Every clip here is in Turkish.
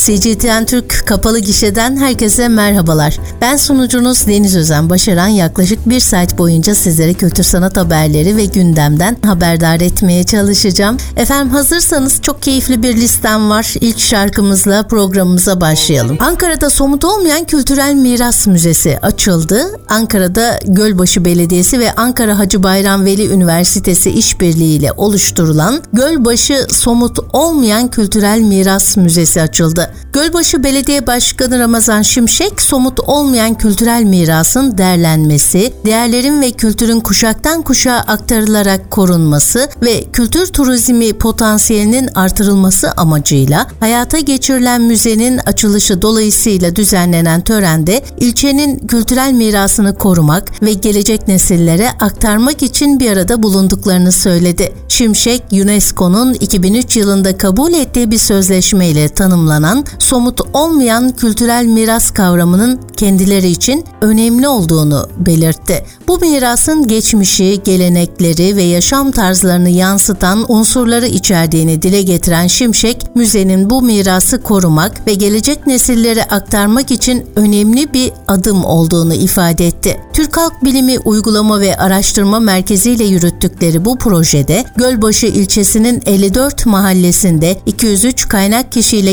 CGTN Türk kapalı gişeden herkese merhabalar. Ben sunucunuz Deniz Özen Başaran yaklaşık bir saat boyunca sizlere kültür sanat haberleri ve gündemden haberdar etmeye çalışacağım. Efendim hazırsanız çok keyifli bir listem var. İlk şarkımızla programımıza başlayalım. Ankara'da somut olmayan kültürel miras müzesi açıldı. Ankara'da Gölbaşı Belediyesi ve Ankara Hacı Bayram Veli Üniversitesi işbirliğiyle oluşturulan Gölbaşı Somut Olmayan Kültürel Miras Müzesi açıldı. Gölbaşı Belediye Başkanı Ramazan Şimşek, somut olmayan kültürel mirasın değerlenmesi, değerlerin ve kültürün kuşaktan kuşağa aktarılarak korunması ve kültür turizmi potansiyelinin artırılması amacıyla hayata geçirilen müzenin açılışı dolayısıyla düzenlenen törende ilçenin kültürel mirasını korumak ve gelecek nesillere aktarmak için bir arada bulunduklarını söyledi. Şimşek, UNESCO'nun 2003 yılında kabul ettiği bir sözleşmeyle tanımlanan somut olmayan kültürel miras kavramının kendileri için önemli olduğunu belirtti. Bu mirasın geçmişi, gelenekleri ve yaşam tarzlarını yansıtan unsurları içerdiğini dile getiren Şimşek, müzenin bu mirası korumak ve gelecek nesillere aktarmak için önemli bir adım olduğunu ifade etti. Türk Halk Bilimi Uygulama ve Araştırma Merkezi ile yürüttükleri bu projede Gölbaşı ilçesinin 54 mahallesinde 203 kaynak kişiyle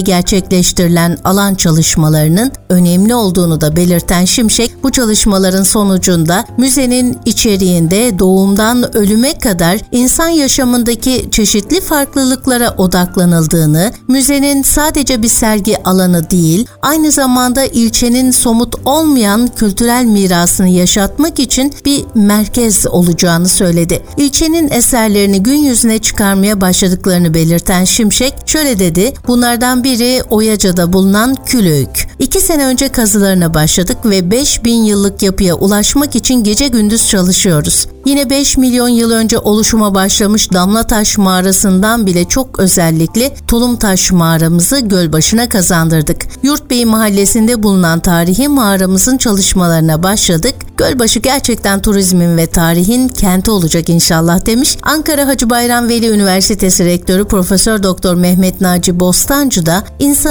gerçekleştirilen alan çalışmalarının önemli olduğunu da belirten Şimşek, bu çalışmaların sonucunda müzenin içeriğinde doğumdan ölüme kadar insan yaşamındaki çeşitli farklılıklara odaklanıldığını, müzenin sadece bir sergi alanı değil, aynı zamanda ilçenin somut olmayan kültürel mirasını yaşatmak için bir merkez olacağını söyledi. İlçenin eserlerini gün yüzüne çıkarmaya başladıklarını belirten Şimşek şöyle dedi, bunlardan biri Oyaca'da bulunan Külöğük. İki sene önce kazılarına başladık ve 5000 yıllık yapıya ulaşmak için gece gündüz çalışıyoruz. Yine 5 milyon yıl önce oluşuma başlamış Damlataş mağarasından bile çok özellikli Tulumtaş mağaramızı Gölbaşı'na kazandırdık. Yurtbey mahallesinde bulunan tarihi mağaramızın çalışmalarına başladık. Gölbaşı gerçekten turizmin ve tarihin kenti olacak inşallah demiş. Ankara Hacı Bayram Veli Üniversitesi Rektörü Profesör Doktor Mehmet Naci Bostancı da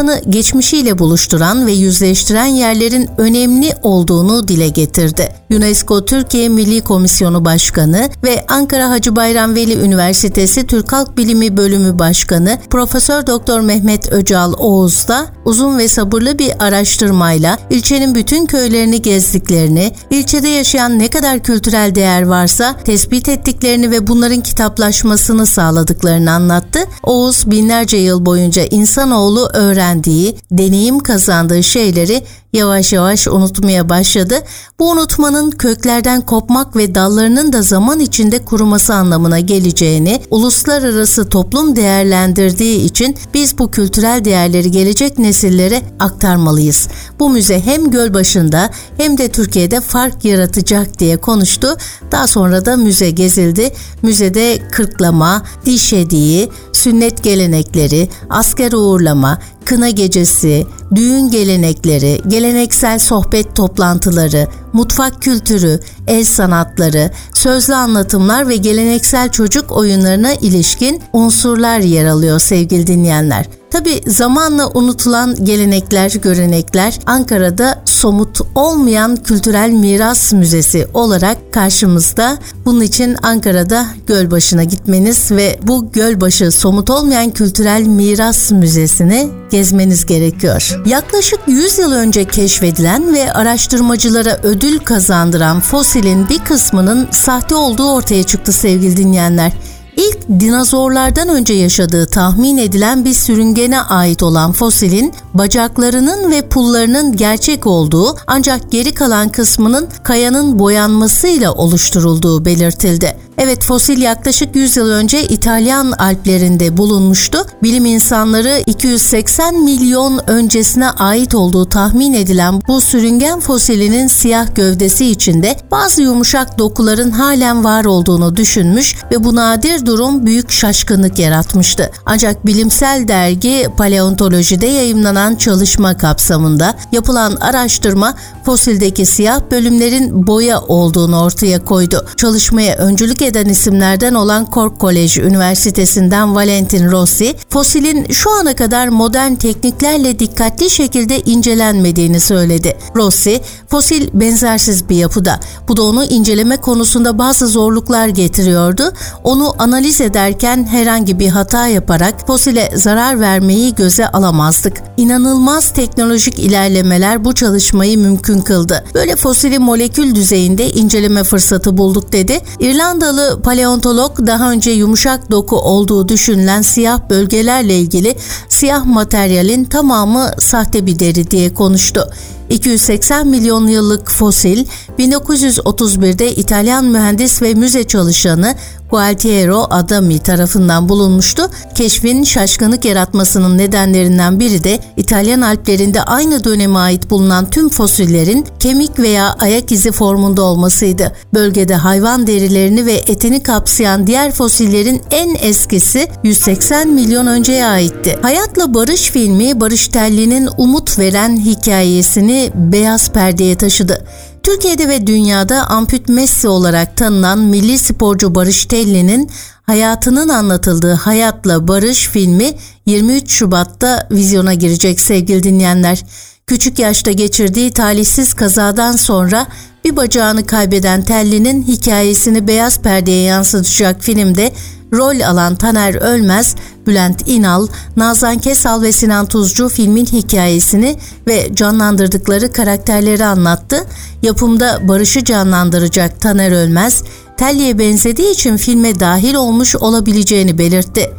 insanı geçmişiyle buluşturan ve yüzleştiren yerlerin önemli olduğunu dile getirdi. UNESCO Türkiye Milli Komisyonu Başkanı ve Ankara Hacı Bayram Veli Üniversitesi Türk Halk Bilimi Bölümü Başkanı Profesör Doktor Mehmet Öcal Oğuz da uzun ve sabırlı bir araştırmayla ilçenin bütün köylerini gezdiklerini, ilçede yaşayan ne kadar kültürel değer varsa tespit ettiklerini ve bunların kitaplaşmasını sağladıklarını anlattı. Oğuz binlerce yıl boyunca insanoğlu öğrendiği, deneyim kazandığı şeyleri yavaş yavaş unutmaya başladı. Bu unutmanın köklerden kopmak ve dallarının da zaman içinde kuruması anlamına geleceğini uluslararası toplum değerlendirdiği için biz bu kültürel değerleri gelecek nesillere aktarmalıyız. Bu müze hem Gölbaşı'nda hem de Türkiye'de fark yaratacak diye konuştu. Daha sonra da müze gezildi. Müzede kırklama, diş hediği, sünnet gelenekleri, asker uğurlama, kına gecesi, düğün gelenekleri, geleneksel sohbet toplantıları, mutfak kültürü, el sanatları, sözlü anlatımlar ve geleneksel çocuk oyunlarına ilişkin unsurlar yer alıyor sevgili dinleyenler. Tabi zamanla unutulan gelenekler, görenekler Ankara'da somut olmayan kültürel miras müzesi olarak karşımızda. Bunun için Ankara'da Gölbaşı'na gitmeniz ve bu Gölbaşı somut olmayan kültürel miras müzesini gezmeniz gerekiyor. Yaklaşık 100 yıl önce keşfedilen ve araştırmacılara ödül kazandıran fosilin bir kısmının sahte olduğu ortaya çıktı sevgili dinleyenler. İlk dinozorlardan önce yaşadığı tahmin edilen bir sürüngene ait olan fosilin bacaklarının ve pullarının gerçek olduğu ancak geri kalan kısmının kayanın boyanmasıyla oluşturulduğu belirtildi. Evet fosil yaklaşık 100 yıl önce İtalyan Alplerinde bulunmuştu. Bilim insanları 280 milyon öncesine ait olduğu tahmin edilen bu sürüngen fosilinin siyah gövdesi içinde bazı yumuşak dokuların halen var olduğunu düşünmüş ve bu nadir durum büyük şaşkınlık yaratmıştı. Ancak bilimsel dergi Paleontolojide yayımlanan çalışma kapsamında yapılan araştırma fosildeki siyah bölümlerin boya olduğunu ortaya koydu. Çalışmaya öncülük eden isimlerden olan Cork College Üniversitesi'nden Valentin Rossi, fosilin şu ana kadar modern tekniklerle dikkatli şekilde incelenmediğini söyledi. Rossi, fosil benzersiz bir yapıda. Bu da onu inceleme konusunda bazı zorluklar getiriyordu. Onu analiz ederken herhangi bir hata yaparak fosile zarar vermeyi göze alamazdık. İnanılmaz teknolojik ilerlemeler bu çalışmayı mümkün kıldı. Böyle fosili molekül düzeyinde inceleme fırsatı bulduk dedi. İrlandalı paleontolog daha önce yumuşak doku olduğu düşünülen siyah bölgelerle ilgili siyah materyalin tamamı sahte bir deri diye konuştu. 280 milyon yıllık fosil 1931'de İtalyan mühendis ve müze çalışanı Gualtiero Adami tarafından bulunmuştu. Keşfin şaşkınlık yaratmasının nedenlerinden biri de İtalyan Alplerinde aynı döneme ait bulunan tüm fosillerin kemik veya ayak izi formunda olmasıydı. Bölgede hayvan derilerini ve etini kapsayan diğer fosillerin en eskisi 180 milyon önceye aitti. Hayatla Barış filmi Barış Telli'nin umut veren hikayesini beyaz perdeye taşıdı. Türkiye'de ve dünyada amput Messi olarak tanınan milli sporcu Barış Telli'nin hayatının anlatıldığı Hayatla Barış filmi 23 Şubat'ta vizyona girecek sevgili dinleyenler. Küçük yaşta geçirdiği talihsiz kazadan sonra bir bacağını kaybeden Telli'nin hikayesini beyaz perdeye yansıtacak filmde Rol alan Taner Ölmez, Bülent İnal, Nazan Kesal ve Sinan Tuzcu filmin hikayesini ve canlandırdıkları karakterleri anlattı. Yapımda Barış'ı canlandıracak Taner Ölmez, Telli'ye benzediği için filme dahil olmuş olabileceğini belirtti.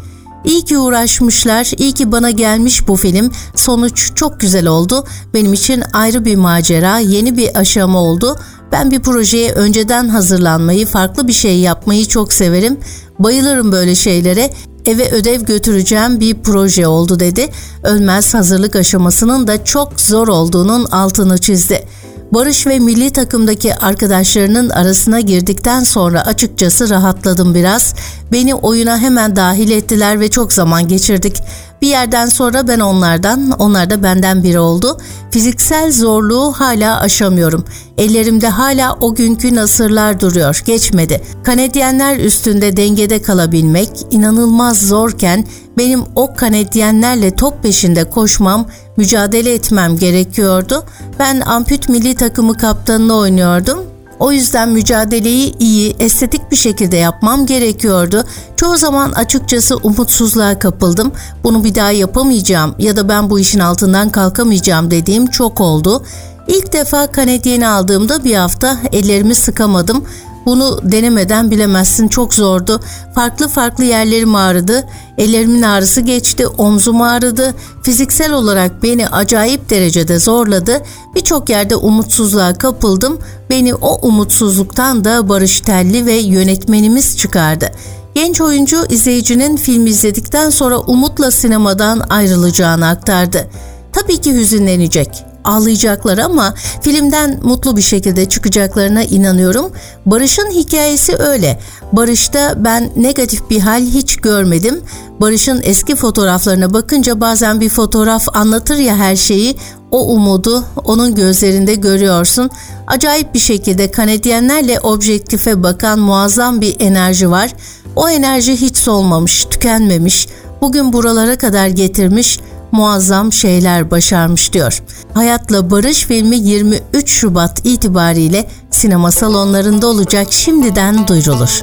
İyi ki uğraşmışlar, iyi ki bana gelmiş bu film. Sonuç çok güzel oldu. Benim için ayrı bir macera, yeni bir aşama oldu. Ben bir projeye önceden hazırlanmayı, farklı bir şey yapmayı çok severim. Bayılırım böyle şeylere. Eve ödev götüreceğim bir proje oldu dedi. Ölmez hazırlık aşamasının da çok zor olduğunun altını çizdi. Barış ve milli takımdaki arkadaşlarının arasına girdikten sonra açıkçası rahatladım biraz. Beni oyuna hemen dahil ettiler ve çok zaman geçirdik. Bir yerden sonra ben onlardan, onlar da benden biri oldu. Fiziksel zorluğu hala aşamıyorum. Ellerimde hala o günkü nasırlar duruyor, geçmedi. Kanedyenler üstünde dengede kalabilmek inanılmaz zorken benim o kanedyenlerle top peşinde koşmam, mücadele etmem gerekiyordu. Ben amput milli takımı kaptanını oynuyordum. O yüzden mücadeleyi iyi, estetik bir şekilde yapmam gerekiyordu. Çoğu zaman açıkçası umutsuzluğa kapıldım. Bunu bir daha yapamayacağım ya da ben bu işin altından kalkamayacağım dediğim çok oldu. İlk defa kanedyeni aldığımda bir hafta ellerimi sıkamadım. Bunu denemeden bilemezsin çok zordu. Farklı farklı yerlerim ağrıdı. Ellerimin ağrısı geçti, omzum ağrıdı. Fiziksel olarak beni acayip derecede zorladı. Birçok yerde umutsuzluğa kapıldım. Beni o umutsuzluktan da Barış Telli ve yönetmenimiz çıkardı. Genç oyuncu izleyicinin film izledikten sonra umutla sinemadan ayrılacağını aktardı. Tabii ki hüzünlenecek ağlayacaklar ama filmden mutlu bir şekilde çıkacaklarına inanıyorum. Barış'ın hikayesi öyle. Barış'ta ben negatif bir hal hiç görmedim. Barış'ın eski fotoğraflarına bakınca bazen bir fotoğraf anlatır ya her şeyi. O umudu onun gözlerinde görüyorsun. Acayip bir şekilde kanedyenlerle objektife bakan muazzam bir enerji var. O enerji hiç solmamış, tükenmemiş. Bugün buralara kadar getirmiş muazzam şeyler başarmış diyor. Hayatla Barış filmi 23 Şubat itibariyle sinema salonlarında olacak şimdiden duyurulur.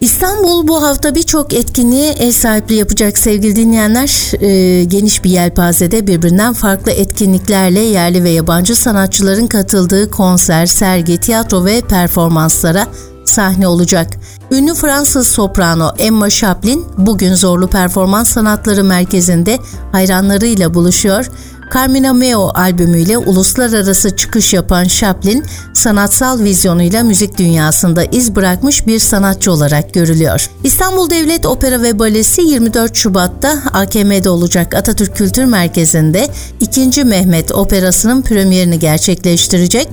İstanbul bu hafta birçok etkinliğe ev sahipliği yapacak sevgili dinleyenler. E, geniş bir yelpazede birbirinden farklı etkinliklerle yerli ve yabancı sanatçıların katıldığı konser, sergi, tiyatro ve performanslara sahne olacak. Ünlü Fransız soprano Emma Chaplin bugün Zorlu Performans Sanatları Merkezi'nde hayranlarıyla buluşuyor. Carmina Meo albümüyle uluslararası çıkış yapan Chaplin, sanatsal vizyonuyla müzik dünyasında iz bırakmış bir sanatçı olarak görülüyor. İstanbul Devlet Opera ve Balesi 24 Şubat'ta AKM'de olacak Atatürk Kültür Merkezi'nde 2. Mehmet Operası'nın premierini gerçekleştirecek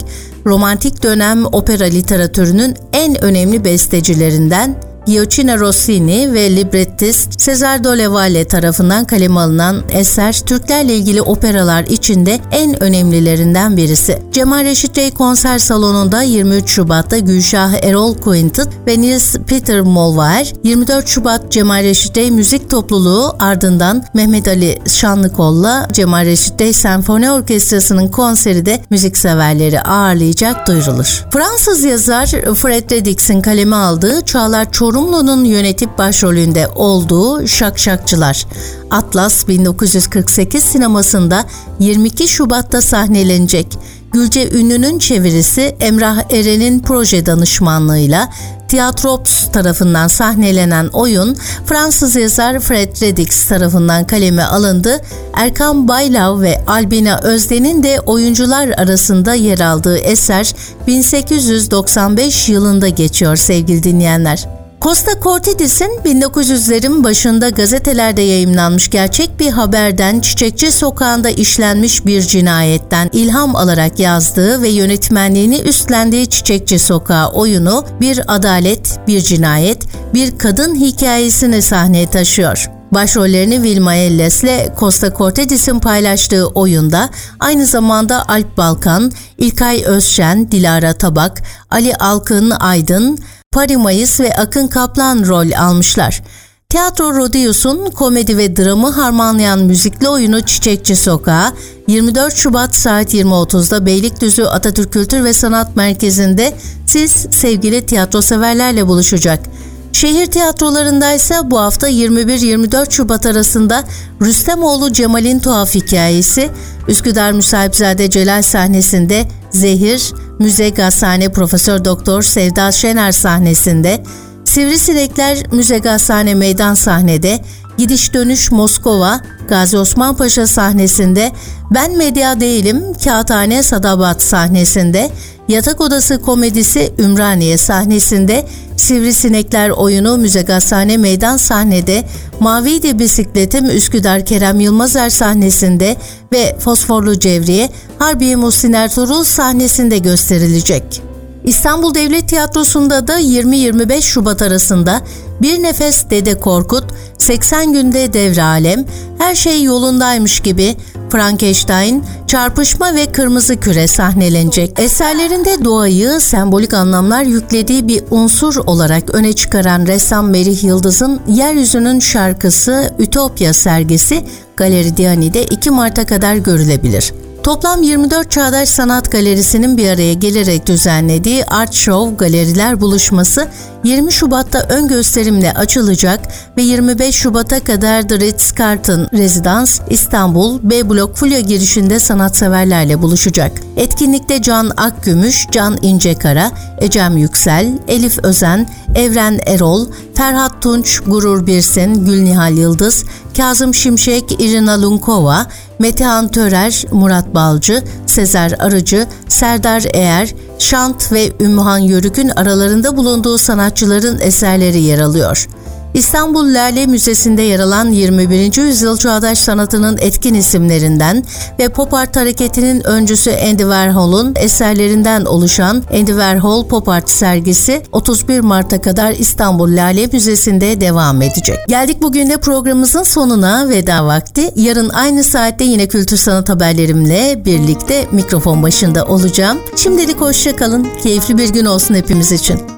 romantik dönem opera literatürünün en önemli bestecilerinden Gioacchino Rossini ve librettist Cesar Dolevalle tarafından kaleme alınan eser Türklerle ilgili operalar içinde en önemlilerinden birisi. Cemal Reşit Rey konser salonunda 23 Şubat'ta Gülşah Erol Quintet ve Nils Peter Molvar, 24 Şubat Cemal Reşit Rey Müzik Topluluğu ardından Mehmet Ali Şanlıkol'la Cemal Reşit Rey Senfoni Orkestrası'nın konseri de müzikseverleri ağırlayacak duyurulur. Fransız yazar Fred Redix'in kaleme aldığı Çağlar Çorumlu'nun yönetip başrolünde olduğu Şakşakçılar. Atlas 1948 sinemasında 22 Şubat'ta sahnelenecek. Gülce Ünlü'nün çevirisi Emrah Eren'in proje danışmanlığıyla Tiyatrops tarafından sahnelenen oyun Fransız yazar Fred Redix tarafından kaleme alındı. Erkan Baylav ve Albina Özden'in de oyuncular arasında yer aldığı eser 1895 yılında geçiyor sevgili dinleyenler. Costa Cortidis'in 1900'lerin başında gazetelerde yayımlanmış gerçek bir haberden Çiçekçi Sokağı'nda işlenmiş bir cinayetten ilham alarak yazdığı ve yönetmenliğini üstlendiği Çiçekçi Sokağı oyunu bir adalet, bir cinayet, bir kadın hikayesini sahneye taşıyor. Başrollerini Vilma Elles ile Costa Cortedis'in paylaştığı oyunda aynı zamanda Alp Balkan, İlkay Özşen, Dilara Tabak, Ali Alkın Aydın, Pari Mayıs ve Akın Kaplan rol almışlar. Tiyatro Rodeos'un komedi ve dramı harmanlayan müzikli oyunu Çiçekçi Sokağı 24 Şubat saat 20.30'da Beylikdüzü Atatürk Kültür ve Sanat Merkezi'nde siz sevgili tiyatro severlerle buluşacak. Şehir tiyatrolarında ise bu hafta 21-24 Şubat arasında Rüstemoğlu Cemal'in Tuhaf Hikayesi, Üsküdar Müsahipzade Celal sahnesinde Zehir, Müze Gazhane Profesör Doktor Sevda Şener sahnesinde, Sivrisinekler Müze Gazhane Meydan sahnede, Gidiş Dönüş Moskova, Gazi Osman Paşa sahnesinde, Ben Medya Değilim, Kağıthane Sadabat sahnesinde, Yatak Odası komedisi Ümraniye sahnesinde, Sivrisinekler oyunu Müze Gazhane Meydan sahnede, Mavi de Bisikletim Üsküdar Kerem Yılmazer sahnesinde ve Fosforlu Cevriye Harbiye Muhsin Ertuğrul sahnesinde gösterilecek. İstanbul Devlet Tiyatrosu'nda da 20-25 Şubat arasında Bir Nefes Dede Korkut, 80 Günde Devre Alem, Her Şey Yolundaymış gibi Frankenstein, Çarpışma ve Kırmızı Küre sahnelenecek. Eserlerinde doğayı sembolik anlamlar yüklediği bir unsur olarak öne çıkaran ressam Merih Yıldız'ın Yeryüzünün Şarkısı Ütopya sergisi Galeri Diani'de 2 Mart'a kadar görülebilir. Toplam 24 Çağdaş Sanat Galerisi'nin bir araya gelerek düzenlediği Art Show Galeriler Buluşması 20 Şubat'ta ön gösterimle açılacak ve 25 Şubat'a kadar The Ritz-Carlton Residence İstanbul B Blok Fulya girişinde sanatseverlerle buluşacak. Etkinlikte Can Akgümüş, Can İncekara, Ecem Yüksel, Elif Özen, Evren Erol, Ferhat Tunç, Gurur Birsin, Gülnihal Yıldız, Kazım Şimşek, Irina Lunkova, Metehan Törer, Murat Balcı, Sezer Arıcı, Serdar Eğer, Şant ve Ümmühan Yörük'ün aralarında bulunduğu sanatçıların eserleri yer alıyor. İstanbul Lale Müzesi'nde yer alan 21. yüzyıl çağdaş sanatının etkin isimlerinden ve pop art hareketinin öncüsü Andy Warhol'un eserlerinden oluşan Andy Warhol Pop Art sergisi 31 Mart'a kadar İstanbul Lale Müzesi'nde devam edecek. Geldik bugün de programımızın sonuna veda vakti. Yarın aynı saatte yine kültür sanat haberlerimle birlikte mikrofon başında olacağım. Şimdilik hoşçakalın. Keyifli bir gün olsun hepimiz için.